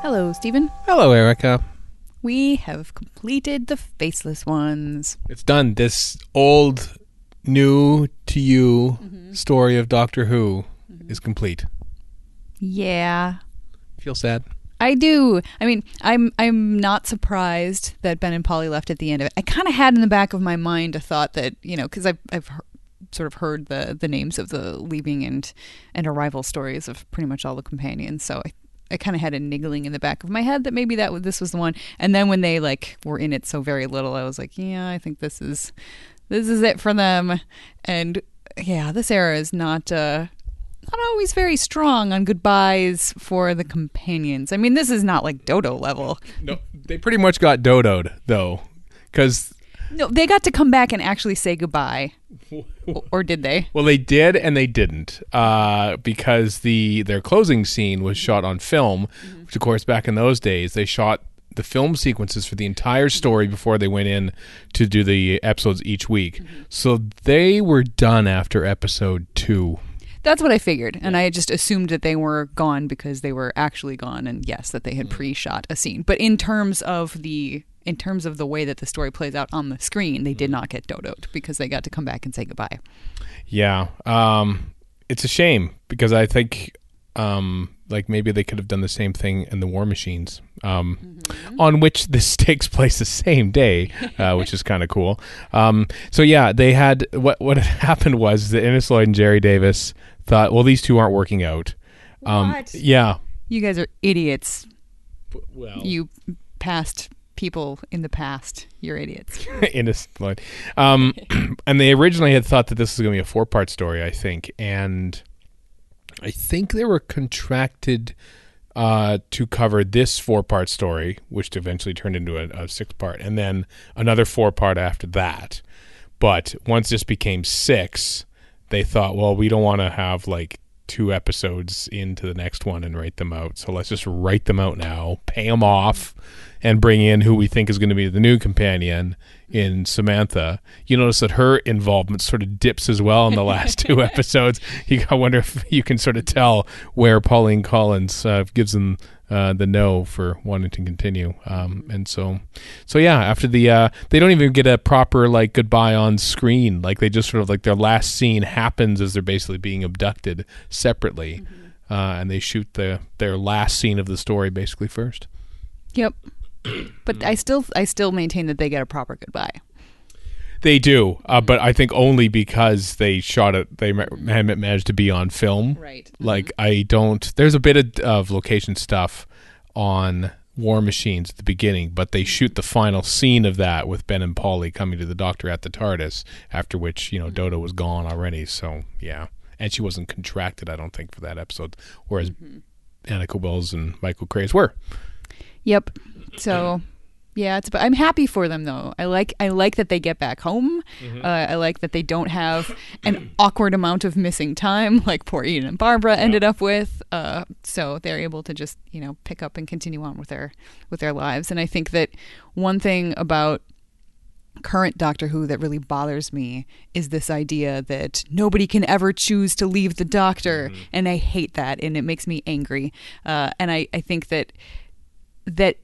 Hello, Steven. Hello, Erika. We have completed the Faceless Ones. It's done. This old, new to you mm-hmm. story of Doctor Who mm-hmm. is complete. Yeah, Feel sad? I do. I mean, I'm I'm not surprised that Ben and Polly left at the end of it. I kind of had in the back of my mind a thought that you know because I've I've sort of heard the the names of the leaving and and arrival stories of pretty much all the companions. So I. I kind of had a niggling in the back of my head that maybe that this was the one, and then when they like were in it so very little, I was like, yeah, I think this is this is it for them. And yeah, this era is not uh, not always very strong on goodbyes for the companions. I mean, this is not like Dodo level. No, they pretty much got dodoed though, because No, they got to come back and actually say goodbye, or did they? well, they did and they didn't, uh, because the their closing scene was shot on film, which of course back in those days they shot the film sequences for the entire mm-hmm. story before they went in to do the episodes each week. Mm-hmm. So they were done after episode two. That's what I figured, and I just assumed that they were gone because they were actually gone, and yes, that they had pre-shot a scene. But in terms of the in terms of the way that the story plays out on the screen, they did not get dodoed because they got to come back and say goodbye. Yeah, um, it's a shame because I think um, like maybe they could have done the same thing in the War Machines, um, on which this takes place the same day, uh, which is kind of cool. Um, so yeah, they had what what had happened was that Innes Lloyd and Gerry Davis thought, well, these two aren't working out. Um, What? Yeah. You guys are idiots. Well, You past people in the past. You're idiots. Innes Lloyd. Um, and they originally had thought that this was going to be a four part story, I think. And I think they were contracted uh, to cover this four part story, which eventually turned into a, a six part, and then another four part after that. But once this became six, they thought, well, we don't want to have like two episodes into the next one and write them out. So let's just write them out now, pay them off, and bring in who we think is going to be the new companion in Samantha. You notice that her involvement sort of dips as well in the last two episodes. You, I wonder if you can sort of tell where Pauline Collins uh, gives them uh, the no for wanting to continue. Um, and so, so yeah, after the uh, they don't even get a proper like goodbye on screen. Like they just sort of like their last scene happens as they're basically being abducted separately, uh, and they shoot the their last scene of the story basically first. Yep. But I still I still maintain that they get a proper goodbye. They do, uh, but I think only because they shot it. They managed to be on film. Right. Like mm-hmm. I don't. There's a bit of, of location stuff on War Machines at the beginning, but they shoot the final scene of that with Ben and Polly coming to the doctor at the TARDIS. After which, you know, Dodo was mm-hmm. gone already. So yeah, and she wasn't contracted. I don't think for that episode, whereas mm-hmm. Anneke Wills and Michael Craze were. Yep. So yeah, it's but I'm happy for them though. I like I like that they get back home. Uh, I like that they don't have an awkward amount of missing time like poor Ian and Barbara ended up with. Uh, so they're able to just you know pick up and continue on with their with their lives. And I think that one thing about current Doctor Who that really bothers me is this idea that nobody can ever choose to leave the Doctor, and I hate that, and it makes me angry. Uh, and I, I think that that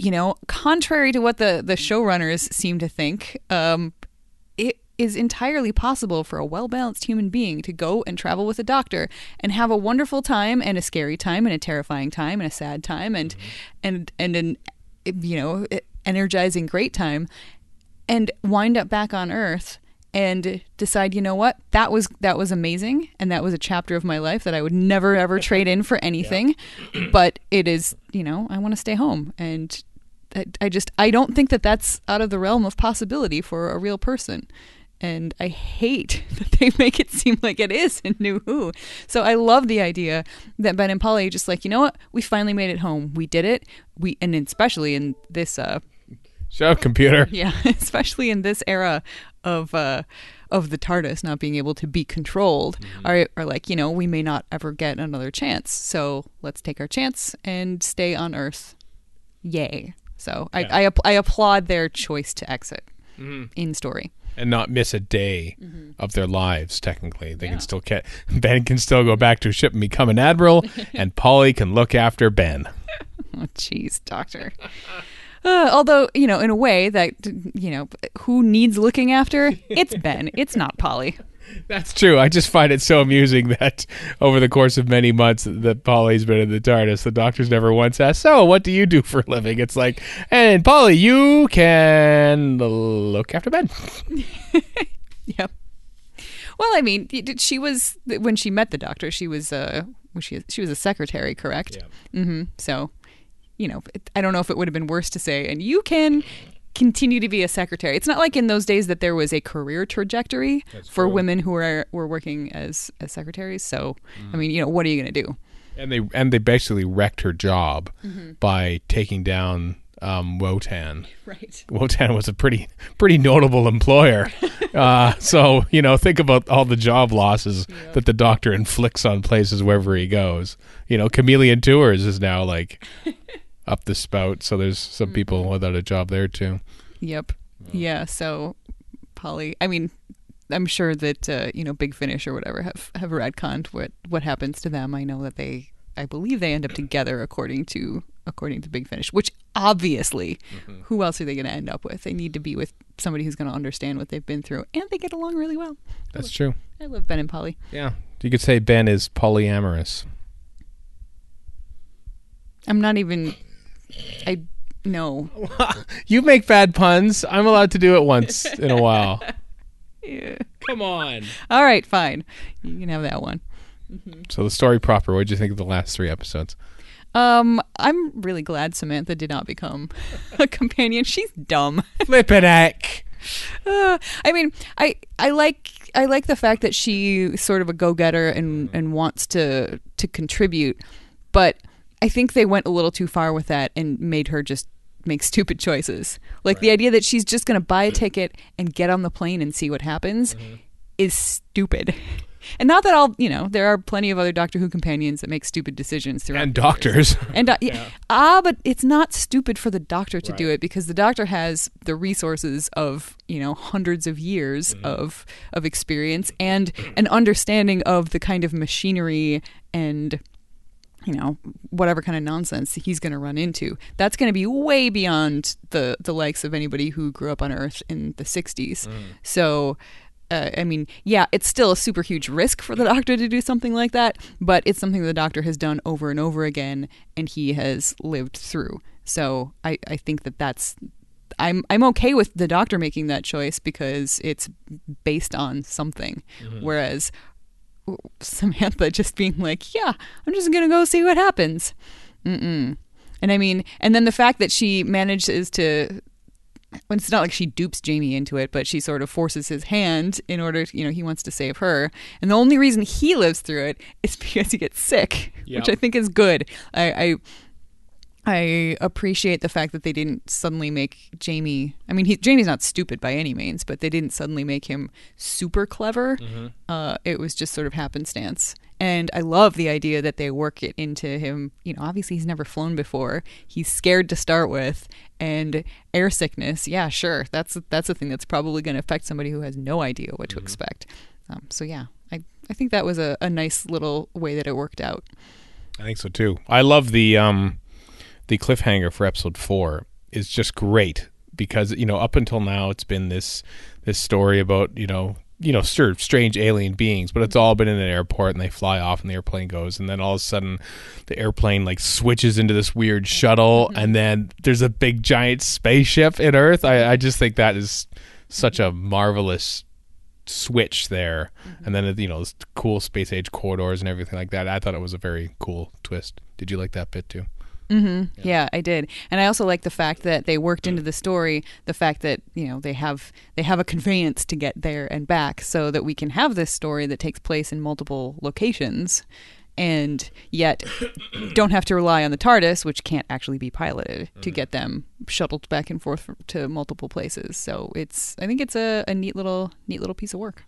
you know, contrary to what the the showrunners seem to think, um, it is entirely possible for a well balanced human being to go and travel with a doctor and have a wonderful time and a scary time and a terrifying time and a sad time and and and an you know energizing great time and wind up back on earth and decide you know what that was that was amazing and that was a chapter of my life that I would never ever trade in for anything but it is you know I want to stay home and I, I just I don't think that that's out of the realm of possibility for a real person and I hate that they make it seem like it is in New Who. So I love the idea that Ben and Polly just like, you know what? We finally made it home. We did it. We and especially in this uh Shut up, computer. yeah, especially in this era of uh, of the TARDIS not being able to be controlled, are are like you know we may not ever get another chance. So let's take our chance and stay on Earth. Yay! So I I, app- I applaud their choice to exit mm-hmm. in story. and not miss a day mm-hmm. of their lives. Technically, they Yeah. can still get Ben can still go back to a ship and become an admiral, and Polly can look after Ben. Oh, jeez, doctor. Uh, although, you know, in a way that, you know, who needs looking after? It's Ben. It's not Polly. That's true. I just find it so amusing that over the course of many months that Polly's been in the TARDIS, the doctor's never once asked, So, what do you do for a living? It's like, and Polly, you can look after Ben. Yep. Well, I mean, she was when she met the doctor. She was uh, was she she was a secretary, correct? Mm-hmm. So, you know, it, I don't know if it would have been worse to say, and you can continue to be a secretary. It's not like in those days that there was a career trajectory for true. women who were were working as as secretaries. So, I mean, you know, what are you going to do? And they and they basically wrecked her job Mm-hmm. by taking down um, Wotan. Right. Wotan was a pretty pretty notable employer. uh, so you know, think about all the job losses that the Doctor inflicts on places wherever he goes. You know, Chameleon Tours is now like up the spout. So there's some people without a job there too. Yep. Yeah. So, Polly. I mean, I'm sure that uh, you know Big Finish or whatever have have retconned what what happens to them. I know that they. I believe they end up together according to according to Big Finish, which obviously, who else are they going to end up with? They need to be with somebody who's going to understand what they've been through, and they get along really well. That's true. I love Ben and Polly. Yeah, you could say Ben is polyamorous. I'm not even. I no. You make bad puns. I'm allowed to do it once in a while. Yeah. Come on. All right, fine. You can have that one. So the story proper. What did you think of the last three episodes? Um, I'm really glad Samantha did not become a companion. She's dumb. Flip it, heck. Uh, I mean, I I like I like the fact that she sort of a go getter and and wants to to contribute, but I think they went a little too far with that and made her just make stupid choices. Like the idea that she's just going to buy a ticket and get on the plane and see what happens is stupid. And not that all, you know, there are plenty of other Doctor Who companions that make stupid decisions throughout And doctors. and uh, yeah. ah, but it's not stupid for the doctor to do it because the doctor has the resources of you know hundreds of years of of experience and an understanding of the kind of machinery and you know whatever kind of nonsense he's going to run into. That's going to be way beyond the the likes of anybody who grew up on Earth in the '60s. So uh, I mean, yeah, it's still a super huge risk for the doctor to do something like that, but it's something the doctor has done over and over again, and he has lived through. So I, I think that that's I'm I'm okay with the doctor making that choice because it's based on something, whereas Samantha just being like, yeah, I'm just gonna go see what happens. Mm-mm. And I mean, and then the fact that she manages to well, it's not like she dupes Jamie into it, but she sort of forces his hand in order, to, you know, he wants to save her. And the only reason he lives through it is because he gets sick, Yep. which I think is good. I, I I appreciate the fact that they didn't suddenly make Jamie. I mean, he, Jamie's not stupid by any means, but they didn't suddenly make him super clever. Uh, it was just sort of happenstance. And I love the idea that they work it into him. You know, obviously he's never flown before. He's scared to start with, and air sickness. Yeah, sure. That's that's a thing that's probably going to affect somebody who has no idea what to expect. Um, so yeah, I I think that was a, a nice little way that it worked out. I think so too. I love the um the cliffhanger for episode four is just great because you know up until now it's been this this story about you know you know sure strange alien beings but it's all been in an airport and they fly off and the airplane goes. And then all of a sudden the airplane like switches into this weird shuttle mm-hmm. and then there's a big giant spaceship in earth. I, I just think that is such a marvelous switch there. Mm-hmm. And then you know those cool space age corridors and everything like that. I thought it was a very cool twist. Did you like that bit too Mm-hmm. Yeah. I did, and I also like the fact that they worked into the story the fact that you know they have they have a conveyance to get there and back, so that we can have this story that takes place in multiple locations, and yet don't have to rely on the TARDIS, which can't actually be piloted, to mm-hmm. get them shuttled back and forth to multiple places. So it's I think it's a, a neat little neat little piece of work.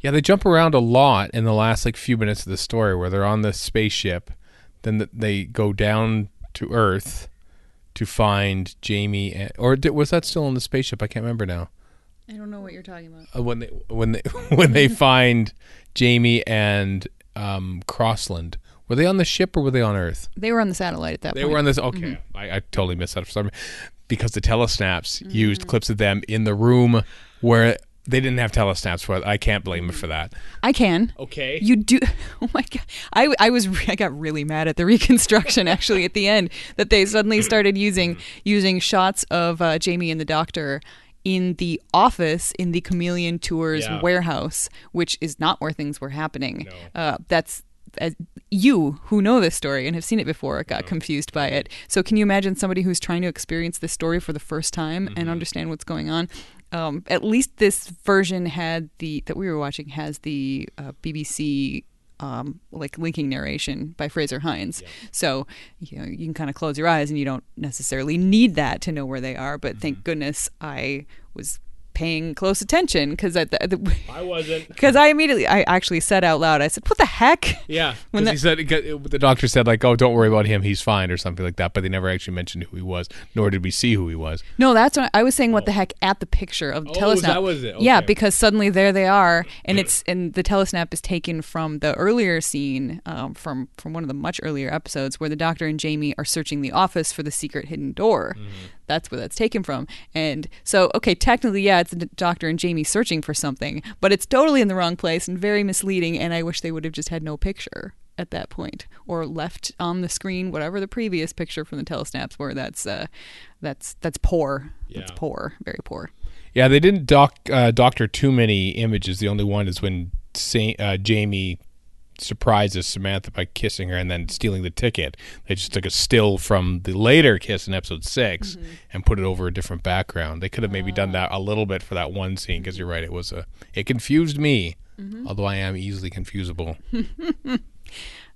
yeah they jump around a lot in the last like few minutes of the story where they're on the spaceship then th- they go down to earth to find jamie and, or did, was that still on the spaceship i can't remember now I don't know what you're talking about. uh, when they when they when they find Jamie and um, Crossland Were they on the ship or were they on Earth? They were on the satellite at that point. They point. were on this. Okay, I, I totally missed that for some reason because the telesnaps Mm-hmm. used clips of them in the room where they didn't have telesnaps for. it. I can't blame them for that. I can. Okay. You do. Oh my god! I I was I got really mad at the reconstruction actually at the end that they suddenly started using using shots of uh, Jamie and the Doctor in the office in the Chameleon Tours Yeah. warehouse, which is not where things were happening. Uh, that's. As you who know this story and have seen it before got confused by it. So can you imagine somebody who's trying to experience this story for the first time and understand what's going on? Um, at least this version had the that we were watching has the uh, BBC um, like linking narration by Frazer Hines. So you know you can kind of close your eyes and you don't necessarily need that to know where they are. But thank goodness I was paying close attention because I I wasn't. because I immediately I actually said out loud I said what the heck Yeah, When because he said the doctor said like, "Oh, don't worry about him; he's fine," or something like that. But they never actually mentioned who he was, nor did we see who he was. No, that's what I was saying. What the heck at the picture of the Oh, telesnap? that was it. Yeah, because suddenly there they are, and it's and the telesnap is taken from the earlier scene um, from from one of the much earlier episodes where the Doctor and Jamie are searching the office for the secret hidden door. Mm-hmm. That's where that's taken from. And so, okay, technically, yeah, it's the Doctor and Jamie searching for something, but it's totally in the wrong place and very misleading. And I wish they would have just had no picture at that point or left on the screen whatever the previous picture from the telesnaps were that's uh that's that's poor that's Yeah. poor very poor Yeah, they didn't doc, uh, doctor too many images. The only one is when Sa- uh, Jamie surprises Samantha by kissing her and then stealing the ticket. They just took a still from the later kiss in episode 6 mm-hmm. and put it over a different background. They could have maybe done that a ah. little bit for that one scene because you're right. It was a it confused me, mm-hmm. although I am easily confusable.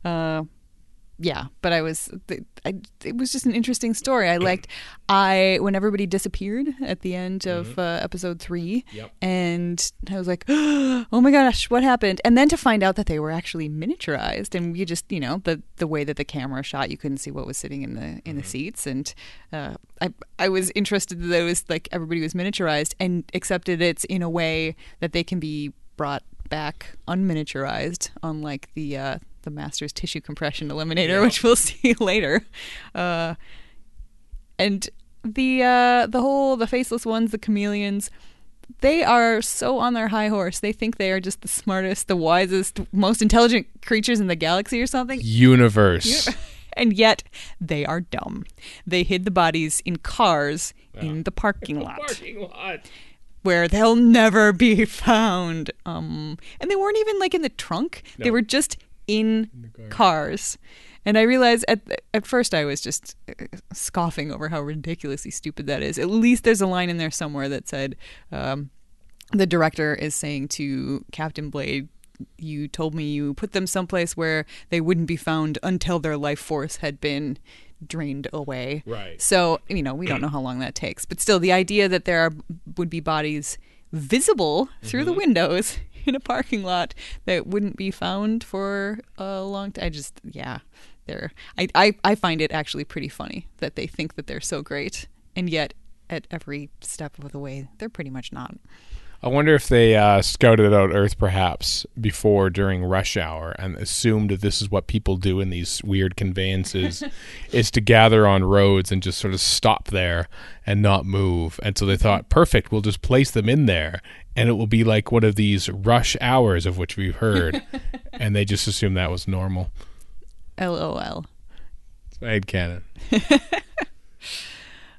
uh yeah but i was I, it was just an interesting story. I liked i when everybody disappeared at the end of uh, episode three Yep. and i was like oh my gosh what happened? And then to find out that they were actually miniaturized and you just you know the the way that the camera shot you couldn't see what was sitting in the in the seats and uh, i i was interested that it was like everybody was miniaturized and accepted it's in a way that they can be brought back unminiaturized unlike the uh the master's tissue compression eliminator which we'll see later. Uh and the uh the whole the faceless ones the chameleons they are so on their high horse. They think they are just the smartest the wisest most intelligent creatures in the galaxy or something. Universe. and yet they are dumb. They hid the bodies in cars in the parking lot. Parking lot. where they'll never be found. Um, and they weren't even like in the trunk; they were just in, car. cars. And I realized at at first I was just uh, scoffing over how ridiculously stupid that is. At least there's a line in there somewhere that said, um, "The director is saying to Captain Blade." You told me you put them someplace where they wouldn't be found until their life force had been drained away. Right. So, you know, we don't know how long that takes. But still, the idea that there are, would be bodies visible through the mm-hmm. windows in a parking lot that wouldn't be found for a long time. I just, yeah, they're, I, I, I find it actually pretty funny that they think that they're so great. And yet, at every step of the way, they're pretty much not. I wonder if they uh, scouted out Earth perhaps before during rush hour and assumed that this is what people do in these weird conveyances is to gather on roads and just sort of stop there and not move. And so they thought, perfect, we'll just place them in there and it will be like one of these rush hours of which we've heard. and they just assumed that was normal. LOL. It's my head canon.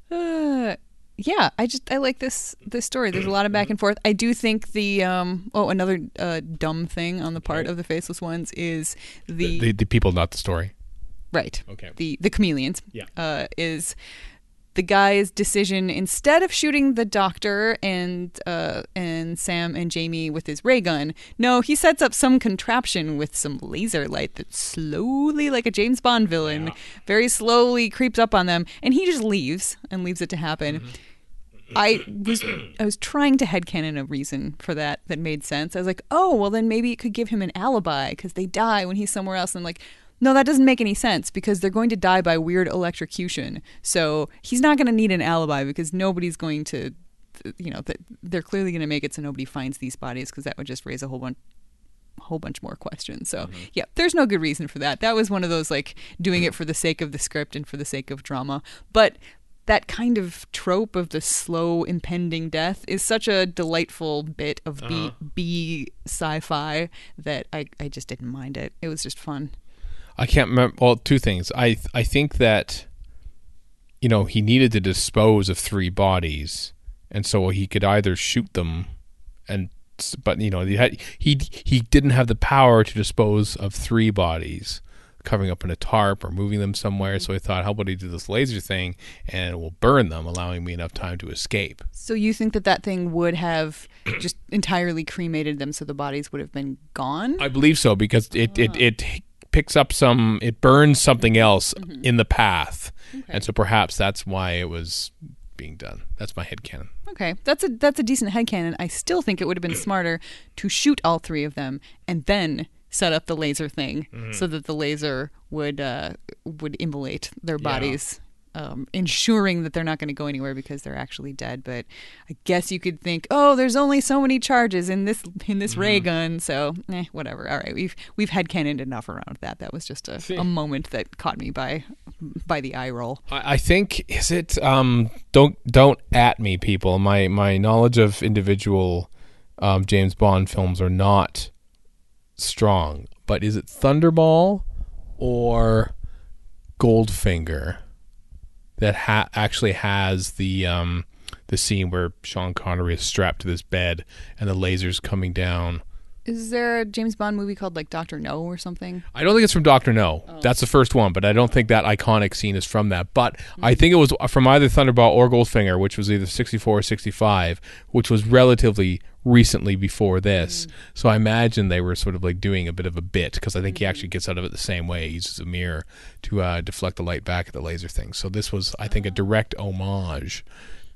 Uh, yeah, I just I like this this story. There's a lot of back and forth. I do think the um oh another uh, dumb thing on the part of the faceless ones is the, The, the, the people, not the story. right Okay. the the chameleons Yeah. uh, is the guy's decision instead of shooting the doctor and uh, and Sam and Jamie with his ray gun, no, he sets up some contraption with some laser light that slowly, like a James Bond villain, Yeah. very slowly creeps up on them, and he just leaves and leaves it to happen. I was I was trying to headcanon a reason for that that made sense. I was like, oh, well then maybe it could give him an alibi because they die when he's somewhere else. And I'm like, no, that doesn't make any sense because they're going to die by weird electrocution. So he's not going to need an alibi because nobody's going to, you know, they're clearly going to make it so nobody finds these bodies because that would just raise a whole bunch whole bunch more questions. So mm-hmm. yeah, there's no good reason for that. That was one of those like doing it for the sake of the script and for the sake of drama. But that kind of trope of the slow impending death is such a delightful bit of B uh-huh. B sci-fi that I, I just didn't mind it. It was just fun. I can't remember. Well, two things. I I think that you know he needed to dispose of three bodies, and so he could either shoot them, and but you know he had, he he didn't have the power to dispose of three bodies, covering up in a tarp or moving them somewhere. So I thought, how about he do this laser thing, and it will burn them, allowing me enough time to escape. So you think that that thing would have just entirely cremated them, so the bodies would have been gone? I believe so because it it, ah. it picks up some it burns something else mm-hmm. in the path, and so perhaps that's why it was being done. That's my head canon. Okay, that's a that's a decent headcanon. I still think it would have been smarter to shoot all three of them and then set up the laser thing so that the laser would uh, would immolate their bodies, um, ensuring that they're not going to go anywhere because they're actually dead. But I guess you could think, oh, there's only so many charges in this in this ray gun, so eh, whatever. All right, we've we've headcanoned enough around that. That was just a, a moment that caught me by by the eye roll. I, I think is it um don't don't at me people. My my knowledge of individual um, James Bond films are not strong, but is it Thunderball or Goldfinger that ha- actually has the um the scene where Sean Connery is strapped to this bed and the lasers coming down. Is there a James Bond movie called like Doctor No or something? I don't think it's from Doctor No. Oh. That's the first one, but I don't think that iconic scene is from that. But I mm. think it was from either Thunderball or Goldfinger, which was either 64 or 65, which was relatively recently before this. Mm. So I imagine they were sort of like doing a bit of a bit because I think he mm. actually gets out of it the same way. He uses a mirror to uh, deflect the light back at the laser thing. So this was, I think, a ah. direct homage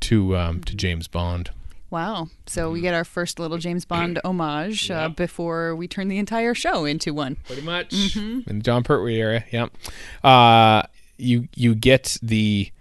to um, to James Bond. Wow. So we get our first little James Bond homage uh, before we turn the entire show into one. pretty much in the Jon Pertwee area. Yep. Uh, you you get the.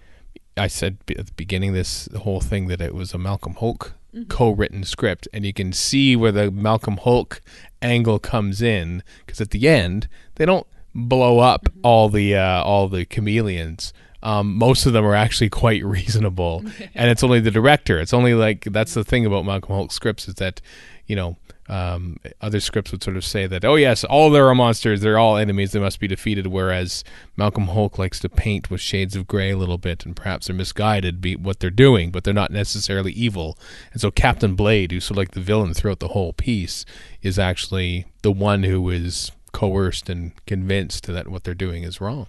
I said at the beginning of this the whole thing that it was a Malcolm Hulke co-written script, and you can see where the Malcolm Hulke angle comes in because at the end they don't blow up all the uh, all the chameleons. Um, most of them are actually quite reasonable, and it's only the director. It's only like that's the thing about Malcolm Hulke scripts is that you know um, other scripts would sort of say that oh yes, all there are monsters, they're all enemies, they must be defeated. Whereas Malcolm Hulke likes to paint with shades of gray a little bit, and perhaps they're misguided be what they're doing, but they're not necessarily evil. And so Captain Blade, who's sort of like the villain throughout the whole piece, is actually the one who is coerced and convinced that what they're doing is wrong.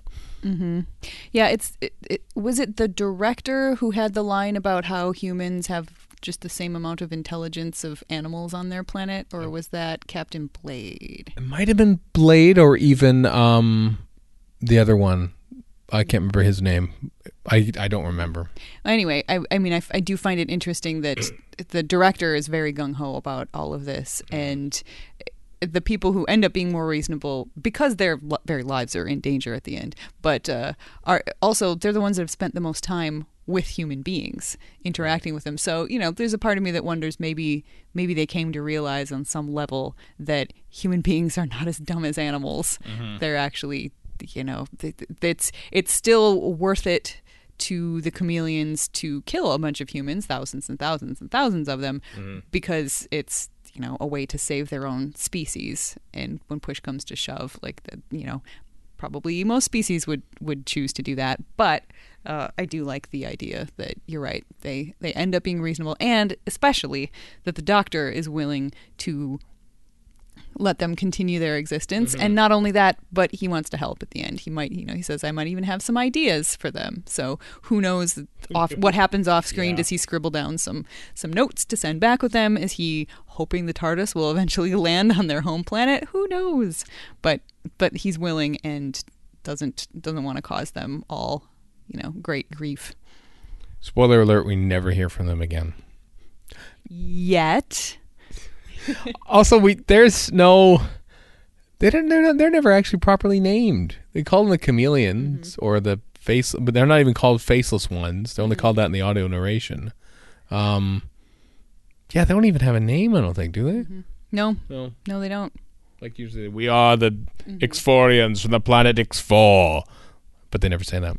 Yeah, it's it, it, was it the director who had the line about how humans have just the same amount of intelligence of animals on their planet, or was that Captain Blade? It might have been Blade or even um, the other one. I can't remember his name. I, I don't remember. Anyway, I, I mean, I, I do find it interesting that the director is very gung ho about all of this, and the people who end up being more reasonable because their very lives are in danger at the end, but uh, are also they're the ones that have spent the most time with human beings interacting with them. So you know, there's a part of me that wonders maybe maybe they came to realize on some level that human beings are not as dumb as animals. They're actually you know it's it's still worth it to the chameleons to kill a bunch of humans, thousands and thousands and thousands of them, because it's you know a way to save their own species. And when push comes to shove, like the you know probably most species would would choose to do that. But uh, I do like the idea that you're right. They they end up being reasonable, and especially that the doctor is willing to let them continue their existence. And mm-hmm. not only that but he wants to help at the end. He might you know he says i might even have some ideas for them. So who knows off what happens off screen? Does he scribble down some some notes to send back with them? Is he hoping the tardis will eventually land on their home planet? Who knows? But but he's willing and doesn't doesn't want to cause them all you know great grief. Spoiler alert: we never hear from them again. yet also, we there's no. They don't. They're not. They're never actually properly named. They call them the chameleons mm-hmm. or the face, but they're not even called faceless ones. They're only mm-hmm. called that in the audio narration. Um, yeah, they don't even have a name. I don't think, do they? Mm-hmm. no No. no they don't Like usually, we are the X4ians from the planet X4, but they never say that.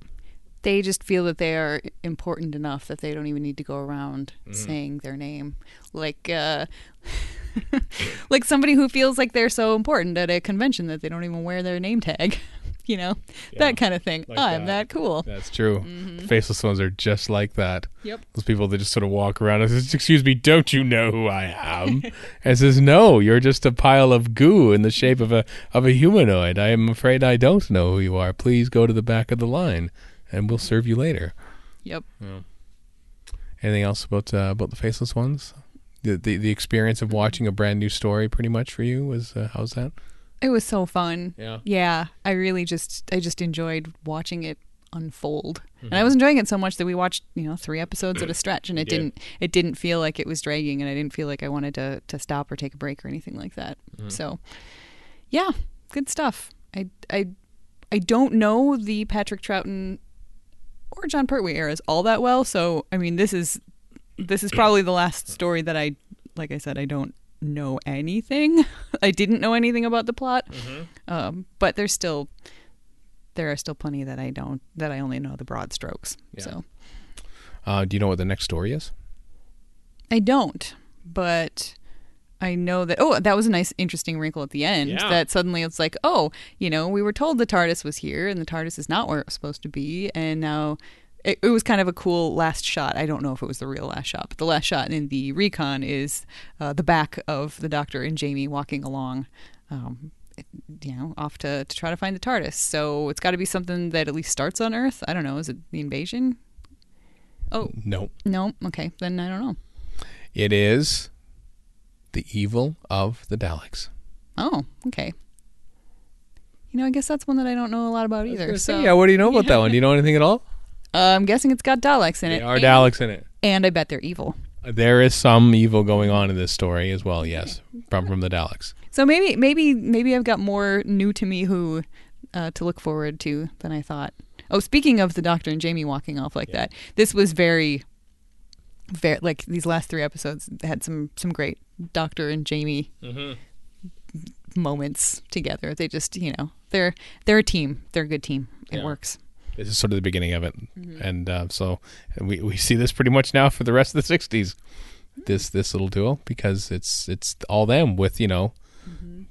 They just feel that they are important enough that they don't even need to go around saying their name. Like uh like somebody who feels like they're so important at a convention that they don't even wear their name tag. You know, that kind of thing. like I'm that. that, cool. That's true. Mm-hmm. Faceless ones are just like that. Yep. Those people that just sort of walk around and says, "Excuse me, don't you know who I am?" and says, "No, you're just a pile of goo in the shape of a of a humanoid. I am afraid I don't know who you are. Please go to the back of the line, and we'll serve you later." Yep. Yeah. Anything else about uh, about the faceless ones? The, the the experience of watching a brand new story, pretty much for you, was uh, how's that? It was so fun. Yeah. Yeah, I really just I just enjoyed watching it unfold. And I was enjoying it so much that we watched, you know, 3 episodes at a stretch and it did. didn't it didn't feel like it was dragging and I didn't feel like I wanted to to stop or take a break or anything like that. So, yeah, good stuff. I I I don't know the Patrick Troughton or Jon Pertwee eras all that well, so I mean, this is this is probably the last story that I like I said I don't know anything. I didn't know anything about the plot. Um, but there's still there are still plenty that I don't that I only know the broad strokes. Yeah. So Uh, do you know what the next story is? I don't, but I know that oh that was a nice interesting wrinkle at the end Yeah. that suddenly it's like oh you know we were told the TARDIS was here and the TARDIS is not where it was supposed to be and now it, it was kind of a cool last shot. I don't know if it was the real last shot but the last shot in the recon is uh, the back of the Doctor and Jamie walking along um, you know off to, to try to find the TARDIS. So it's got to be something that at least starts on Earth. I don't know. Is it the invasion? Oh. No, no okay. Then I don't know. It is the evil of the Daleks. Oh, okay. You know, I guess that's one that I don't know a lot about either. So yeah, what do you know about that one? Do you know anything at all? Uh, I'm guessing it's got Daleks in There it. are and, Daleks in it. and I bet they're evil. There is some evil going on in this story as well. Yes, from from the Daleks. So maybe, maybe, maybe I've got more new to me who uh, to look forward to than I thought. Oh, speaking of the Doctor and Jamie walking off like that, this was very, very like these last three episodes had some some great Doctor and Jamie moments together. They just, you know, they're they're a team. They're a good team. It Yeah. works. This is sort of the beginning of it, and uh, so we we see this pretty much now for the rest of the '60s. This this little duo because it's it's all them with you know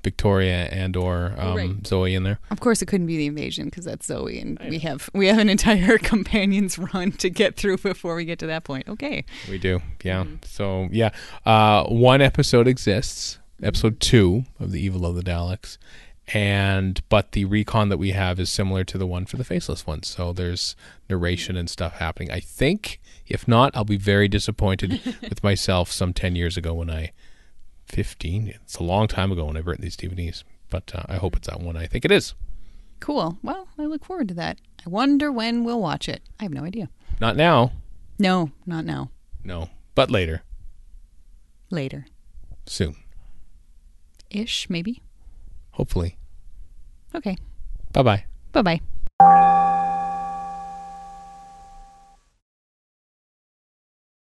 Victoria and or um, right. Zoe in there. Of course, it couldn't be the invasion because that's Zoe, and we have we have an entire companions run to get through before we get to that point. Okay, We do, yeah. So yeah, uh, one episode exists, episode two of the Evil of the Daleks, and but the recon that we have is similar to the one for the Faceless ones. So there's narration and stuff happening. I think, if not, I'll be very disappointed with myself. Some ten years ago when I, fifteen, it's a long time ago when I've written these DVDs. But uh, I hope it's that one. I think it is. cool. Well, I look forward to that. I wonder when we'll watch it. I have no idea. Not now, No, not now. no, but later, Later, soon, ish, maybe. Hopefully. Okay. Bye bye. Bye bye.